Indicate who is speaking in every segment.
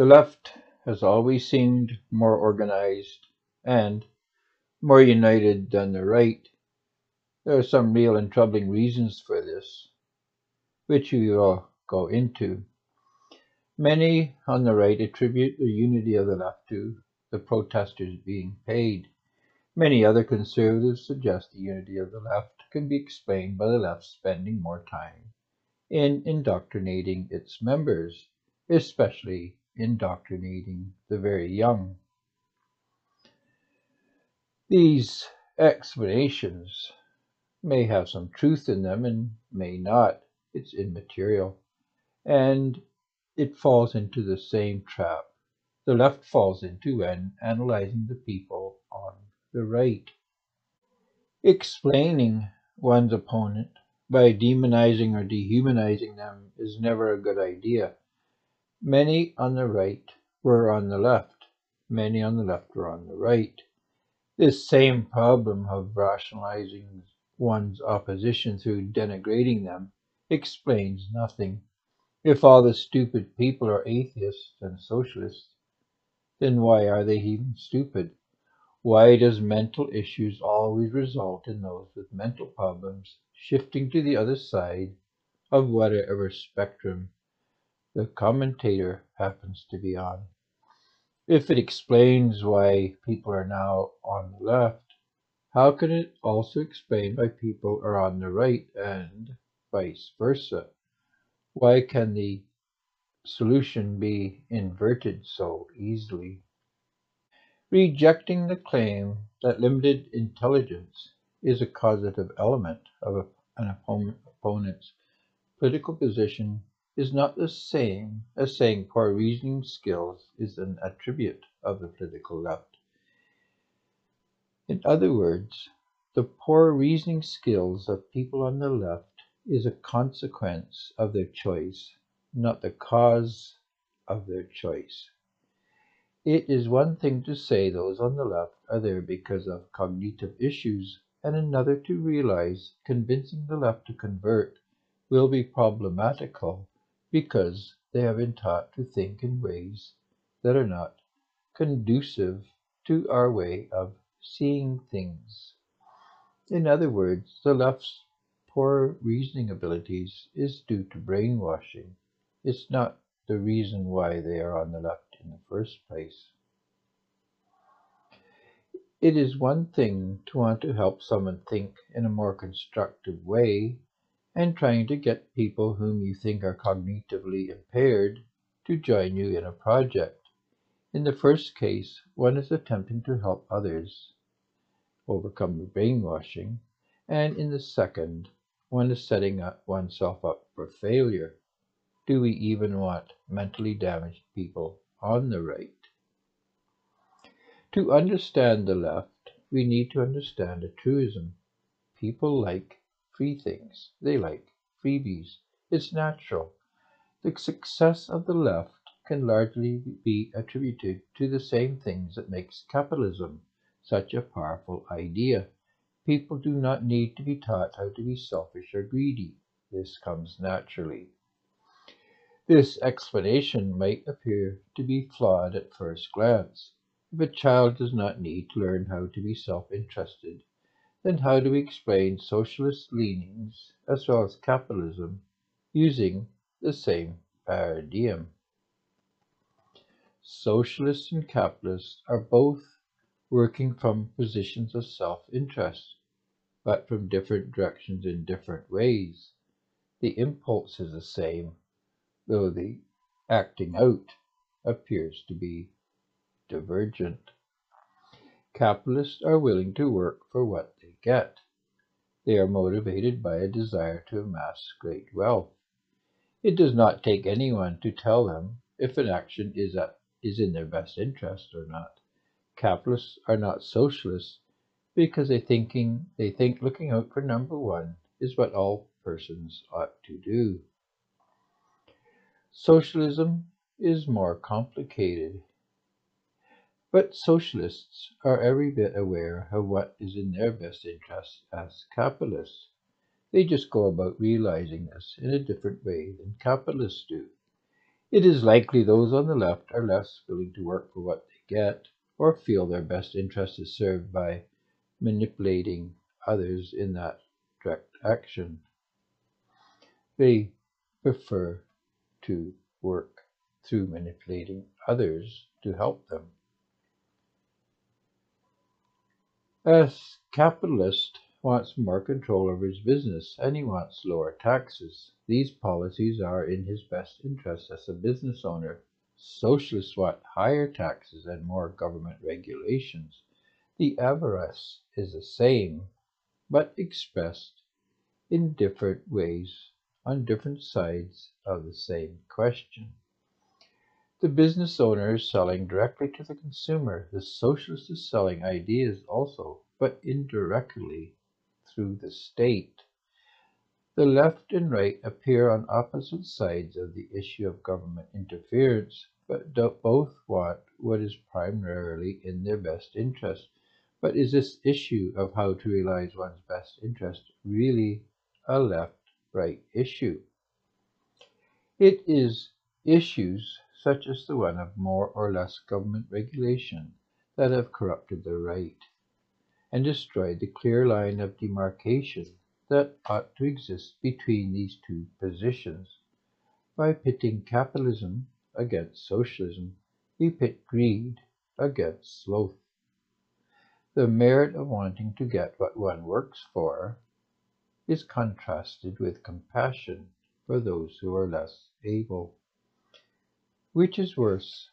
Speaker 1: The left has always seemed more organized and more united than the right. There are some real and troubling reasons for this, which we will go into. Many on the right attribute the unity of the left to the protesters being paid. Many other conservatives suggest the unity of the left can be explained by the left spending more time in indoctrinating its members, especially indoctrinating the very young. These explanations may have some truth in them and may not. It's immaterial. And it falls into the same trap the left falls into when analyzing the people on the right. Explaining one's opponent by demonizing or dehumanizing them is never a good idea. Many on the right were on the left, many on the left were on the right. This same problem of rationalizing one's opposition through denigrating them explains nothing. If all the stupid people are atheists and socialists, then why are they even stupid? Why does mental issues always result in those with mental problems shifting to the other side of whatever spectrum the commentator happens to be on? If it explains why people are now on the left, how can it also explain why people are on the right and vice versa? Why can the solution be inverted so easily? Rejecting the claim that limited intelligence is a causative element of an opponent's political position is not the same as saying poor reasoning skills is an attribute of the political left. In other words, the poor reasoning skills of people on the left is a consequence of their choice, not the cause of their choice. It is one thing to say those on the left are there because of cognitive issues, and another to realize convincing the left to convert will be problematical because they have been taught to think in ways that are not conducive to our way of seeing things. In other words, the left's poor reasoning abilities is due to brainwashing. It's not the reason why they are on the left in the first place. It is one thing to want to help someone think in a more constructive way and trying to get people whom you think are cognitively impaired to join you in a project. In the first case, one is attempting to help others overcome brainwashing, and in the second, one is setting oneself up for failure. Do we even want mentally damaged people on the right? To understand the left, we need to understand a truism. People like free things. They like freebies. It's natural. The success of the left can largely be attributed to the same things that makes capitalism such a powerful idea. People do not need to be taught how to be selfish or greedy. This comes naturally. This explanation might appear to be flawed at first glance. If a child does not need to learn how to be self-interested, then how do we explain socialist leanings as well as capitalism using the same paradigm? Socialists and capitalists are both working from positions of self-interest, but from different directions in different ways. The impulse is the same, though the acting out appears to be divergent. Capitalists are willing to work for what get. They are motivated by a desire to amass great wealth. It does not take anyone to tell them if an action is, at, is in their best interest or not. Capitalists are not socialists because they thinking they think looking out for number one is what all persons ought to do. Socialism is more complicated. But socialists are every bit aware of what is in their best interest as capitalists. They just go about realizing this in a different way than capitalists do. It is likely those on the left are less willing to work for what they get or feel their best interest is served by manipulating others in that direct action. They prefer to work through manipulating others to help them. A capitalist wants more control over his business and he wants lower taxes. These policies are in his best interest as a business owner. Socialists want higher taxes and more government regulations. The avarice is the same, but expressed in different ways on different sides of the same question. The business owner is selling directly to the consumer. The socialist is selling ideas also, but indirectly through the state. The left and right appear on opposite sides of the issue of government interference, but both want what is primarily in their best interest. But is this issue of how to realize one's best interest really a left right issue? It is issues such as the one of more or less government regulation that have corrupted the right and destroyed the clear line of demarcation that ought to exist between these two positions. By pitting capitalism against socialism, we pit greed against sloth. The merit of wanting to get what one works for is contrasted with compassion for those who are less able. Which is worse,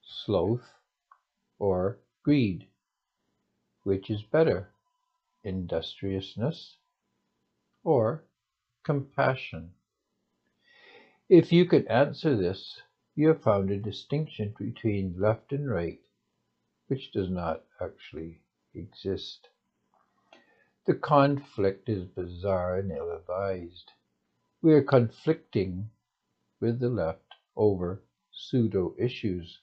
Speaker 1: sloth or greed? Which is better, industriousness or compassion? If you could answer this, you have found a distinction between left and right, which does not actually exist. The conflict is bizarre and ill advised. We are conflicting with the left over pseudo issues.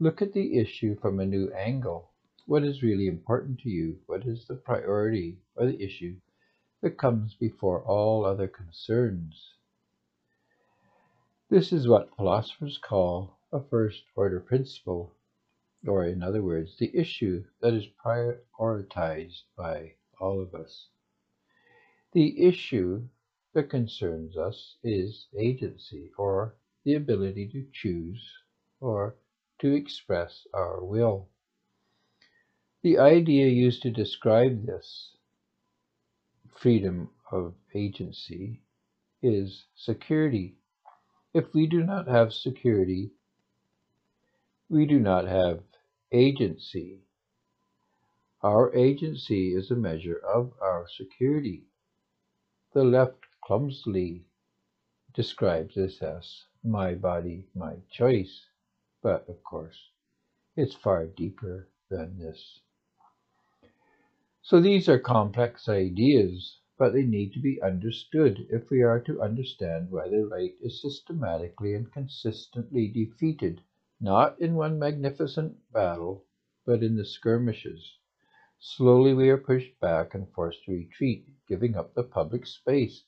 Speaker 1: Look at the issue from a new angle. What is really important to you? What is the priority or the issue that comes before all other concerns? This is what philosophers call a first order principle, or in other words, the issue that is prioritized by all of us. The issue that concerns us is agency or the ability to choose or to express our will. The idea used to describe this freedom of agency is security. If we do not have security, we do not have agency. Our agency is a measure of our security. The left clumsily describes this as my body, my choice. But of course, it's far deeper than this. So these are complex ideas, but they need to be understood if we are to understand why the right is systematically and consistently defeated, not in one magnificent battle, but in the skirmishes. Slowly we are pushed back and forced to retreat, giving up the public space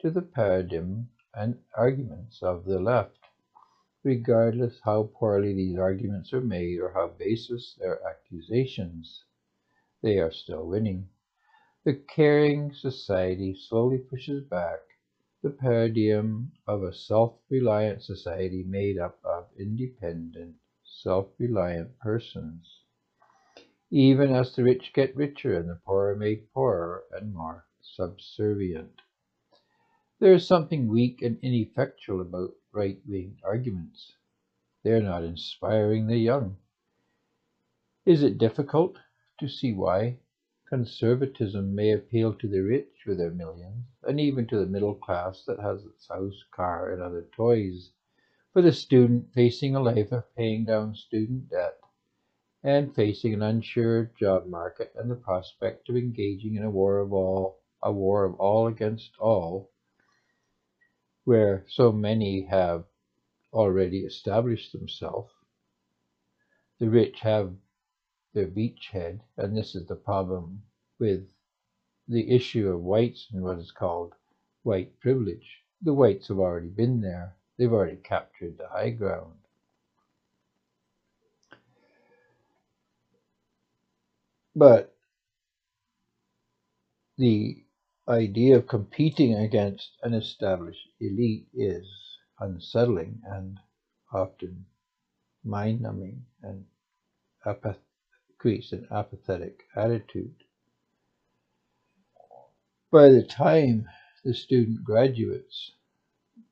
Speaker 1: to the paradigm and arguments of the left, regardless how poorly these arguments are made or how baseless their accusations. They are still winning. The caring society slowly pushes back the paradigm of a self-reliant society made up of independent, self-reliant persons. Even as the rich get richer and the poor are made poorer and more subservient. There is something weak and ineffectual about right-wing arguments. They are not inspiring the young. Is it difficult to see why conservatism may appeal to the rich with their millions, and even to the middle class that has its house, car, and other toys, for the student facing a life of paying down student debt, and facing an unsure job market and the prospect of engaging in a war of all, a war of all against all, where so many have already established themselves. The rich have their beachhead, and this is the problem with the issue of whites and what is called white privilege. The whites have already been there. They've already captured the high ground. But the idea of competing against an established elite is unsettling and often mind numbing and apath- creates an apathetic attitude. By the time the student graduates,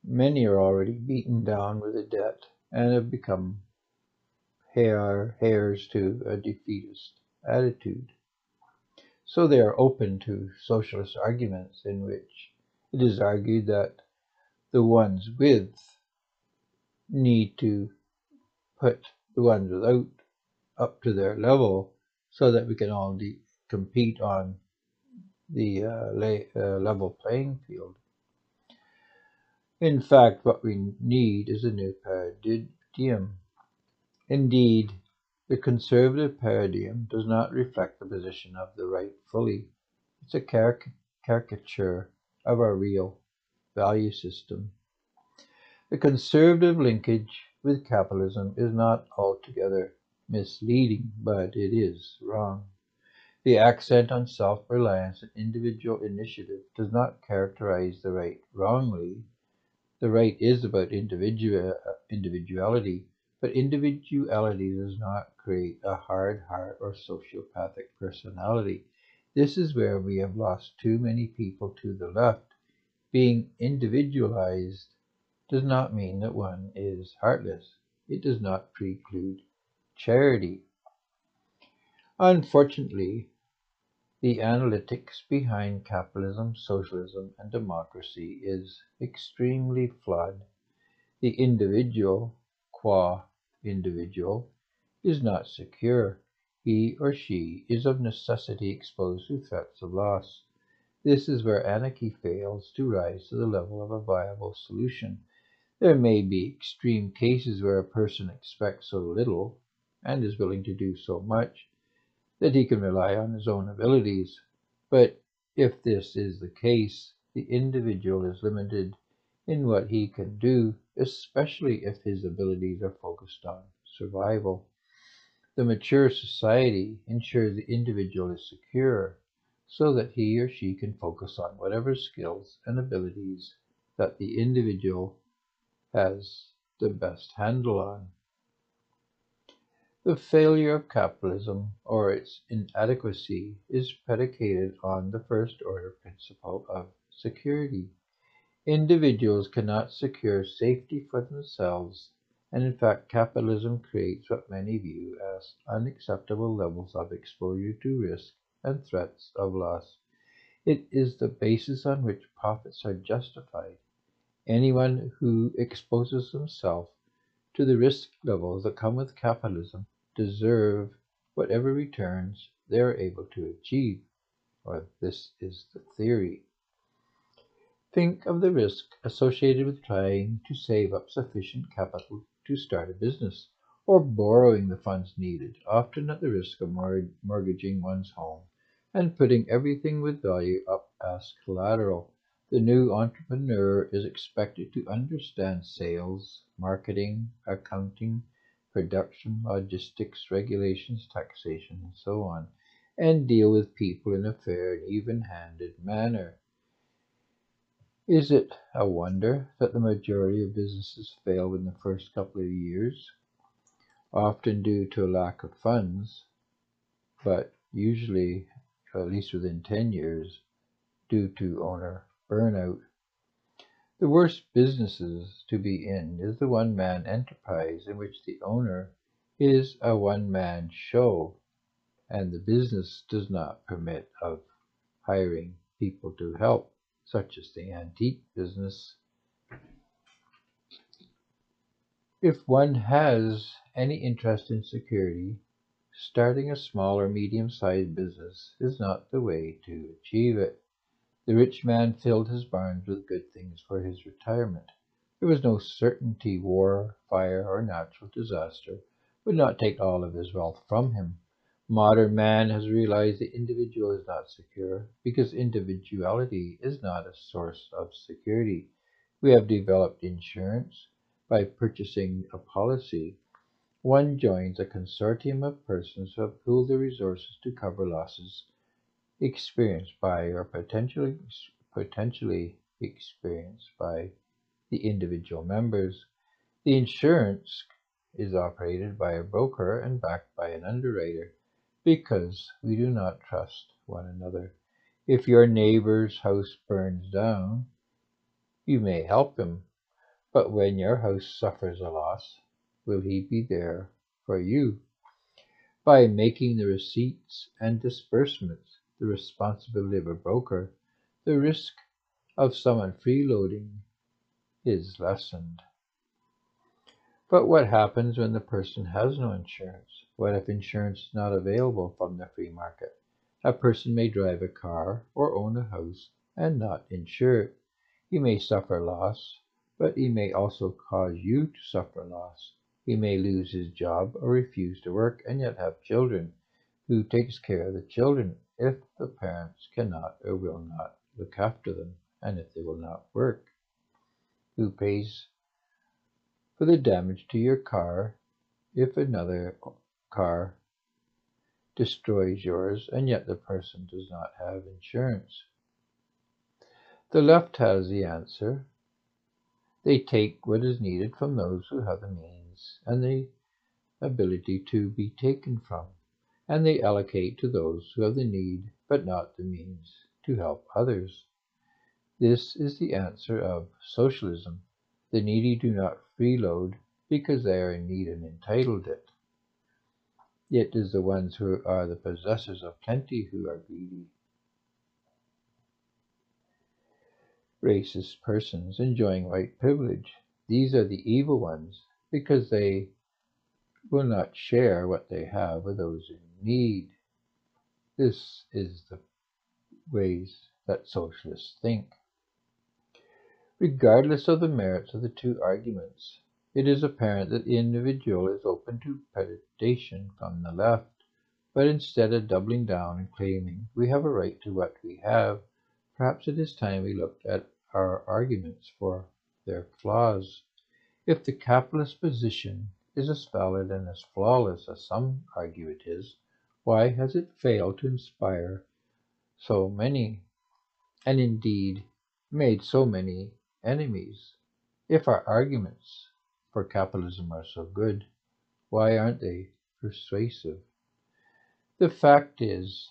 Speaker 1: many are already beaten down with a debt and have become hair, heirs to a defeatist attitude. So they are open to socialist arguments in which it is argued that the ones with need to put the ones without up to their level so that we can all compete on the uh, uh, level playing field. In fact, what we need is a new paradigm. Indeed, the conservative paradigm does not reflect the position of the right fully. It's a caric- caricature of our real value system. The conservative linkage with capitalism is not altogether misleading, but it is wrong. The accent on self reliance and individual initiative does not characterize the right wrongly. The right is about individual, individuality, but individuality does not create a hard heart or sociopathic personality. This is where we have lost too many people to the left. Being individualized does not mean that one is heartless. It does not preclude charity. Unfortunately, the analytics behind capitalism, socialism, and democracy is extremely flawed. The individual, qua individual is not secure. He or she is of necessity exposed to threats of loss. This is where anarchy fails to rise to the level of a viable solution. There may be extreme cases where a person expects so little and is willing to do so much that he can rely on his own abilities. But if this is the case, the individual is limited in what he can do, especially if his abilities are focused on survival. The mature society ensures the individual is secure so that he or she can focus on whatever skills and abilities that the individual has the best handle on. The failure of capitalism or its inadequacy is predicated on the first order principle of security. Individuals cannot secure safety for themselves and in fact capitalism creates what many view as unacceptable levels of exposure to risk and threats of loss. It is the basis on which profits are justified. Anyone who exposes himself to the risk levels that come with capitalism deserve whatever returns they are able to achieve, or this is the theory. Think of the risk associated with trying to save up sufficient capital to start a business, or borrowing the funds needed, often at the risk of mortgaging one's home and putting everything with value up as collateral. The new entrepreneur is expected to understand sales, marketing, accounting, production, logistics, regulations, taxation, and so on, and deal with people in a fair and even handed manner. Is it a wonder that the majority of businesses fail in the first couple of years? Often due to a lack of funds, but usually, at least within 10 years, due to owner burnout. The worst businesses to be in is the one man enterprise in which the owner is a one man show and the business does not permit of hiring people to help such as the antique business. If one has any interest in security, starting a small or medium sized business is not the way to achieve it. The rich man filled his barns with good things for his retirement. There was no certainty war, fire, or natural disaster would not take all of his wealth from him. Modern man has realized the individual is not secure because individuality is not a source of security. We have developed insurance, by purchasing a policy, one joins a consortium of persons who have pooled their resources to cover losses experienced by or potentially potentially experienced by the individual members. The insurance is operated by a broker and backed by an underwriter because we do not trust one another. If your neighbor's house burns down, you may help him, but when your house suffers a loss, will he be there for you? By making the receipts and disbursements the responsibility of a broker, the risk of someone freeloading is lessened. But what happens when the person has no insurance? What if insurance is not available from the free market? A person may drive a car or own a house and not insure it. He may suffer loss, but he may also cause you to suffer loss. He may lose his job or refuse to work and yet have children. Who takes care of the children if the parents cannot or will not look after them and if they will not work? Who pays for the damage to your car if another car destroys yours and yet the person does not have insurance. The left has the answer. They take what is needed from those who have the means and the ability to be taken from, and they allocate to those who have the need but not the means to help others. This is the answer of socialism. The needy do not freeload because they are in need and entitled it. It is the ones who are the possessors of plenty who are greedy. Racist persons enjoying white privilege. These are the evil ones because they will not share what they have with those in need. This is the ways that socialists think. Regardless of the merits of the two arguments, it is apparent that the individual is open to predation from the left, but instead of doubling down and claiming we have a right to what we have, perhaps it is time we looked at our arguments for their flaws. If the capitalist position is as valid and as flawless as some argue it is, why has it failed to inspire so many, and indeed made so many enemies? If our arguments for capitalism are so good, why aren't they persuasive? The fact is,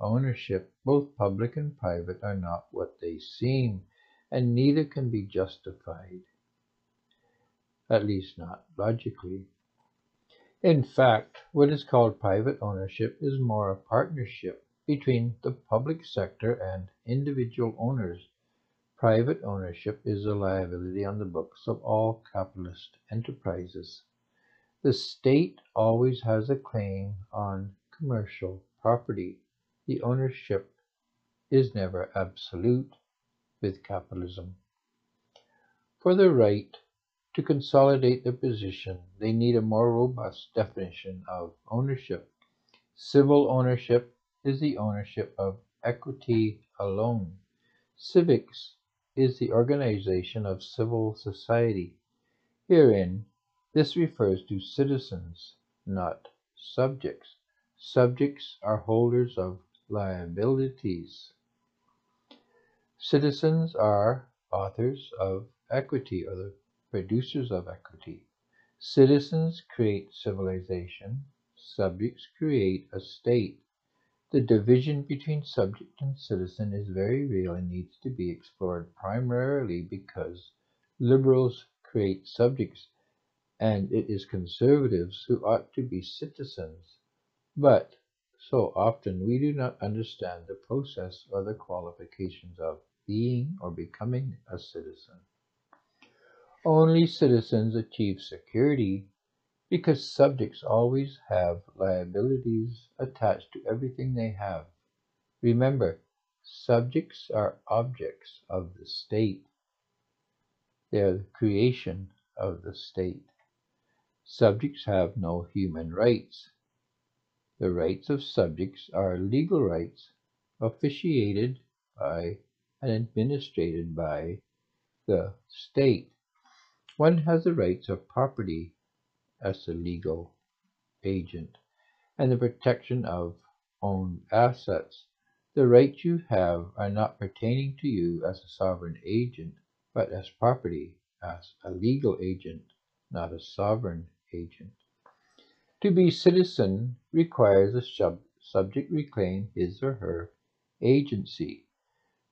Speaker 1: ownership, both public and private, are not what they seem, and neither can be justified, at least not logically. In fact, what is called private ownership is more a partnership between the public sector and individual owners Private ownership is a liability on the books of all capitalist enterprises. The state always has a claim on commercial property. The ownership is never absolute with capitalism. For the right to consolidate their position, they need a more robust definition of ownership. Civil ownership is the ownership of equity alone. Civics is the organization of civil society. Herein, this refers to citizens, not subjects. Subjects are holders of liabilities. Citizens are authors of equity or the producers of equity. Citizens create civilization. Subjects create a state. The division between subject and citizen is very real and needs to be explored primarily because liberals create subjects and it is conservatives who ought to be citizens. But so often we do not understand the process or the qualifications of being or becoming a citizen. Only citizens achieve security because subjects always have liabilities attached to everything they have. Remember, subjects are objects of the state. They are the creation of the state. Subjects have no human rights. The rights of subjects are legal rights officiated by and administered by the state. One has the rights of property as a legal agent and the protection of owned assets. The rights you have are not pertaining to you as a sovereign agent, but as property, as a legal agent, not a sovereign agent. To be citizen requires a sub subject reclaim his or her agency.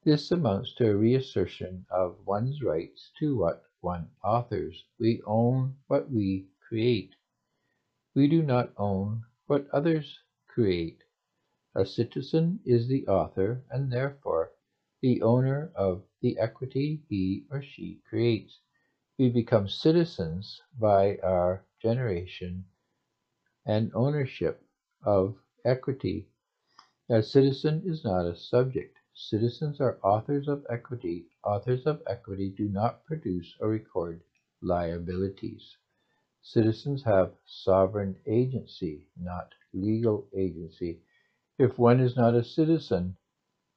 Speaker 1: This amounts to a reassertion of one's rights to what one authors. We own what we create. We do not own what others create. A citizen is the author and therefore the owner of the equity he or she creates. We become citizens by our generation and ownership of equity. A citizen is not a subject. Citizens are authors of equity. Authors of equity do not produce or record liabilities. Citizens have sovereign agency, not legal agency. If one is not a citizen,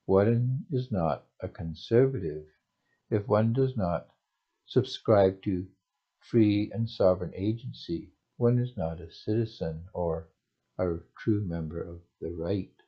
Speaker 1: one is not a conservative. If one does not subscribe to free and sovereign agency, one is not a citizen or a true member of the right.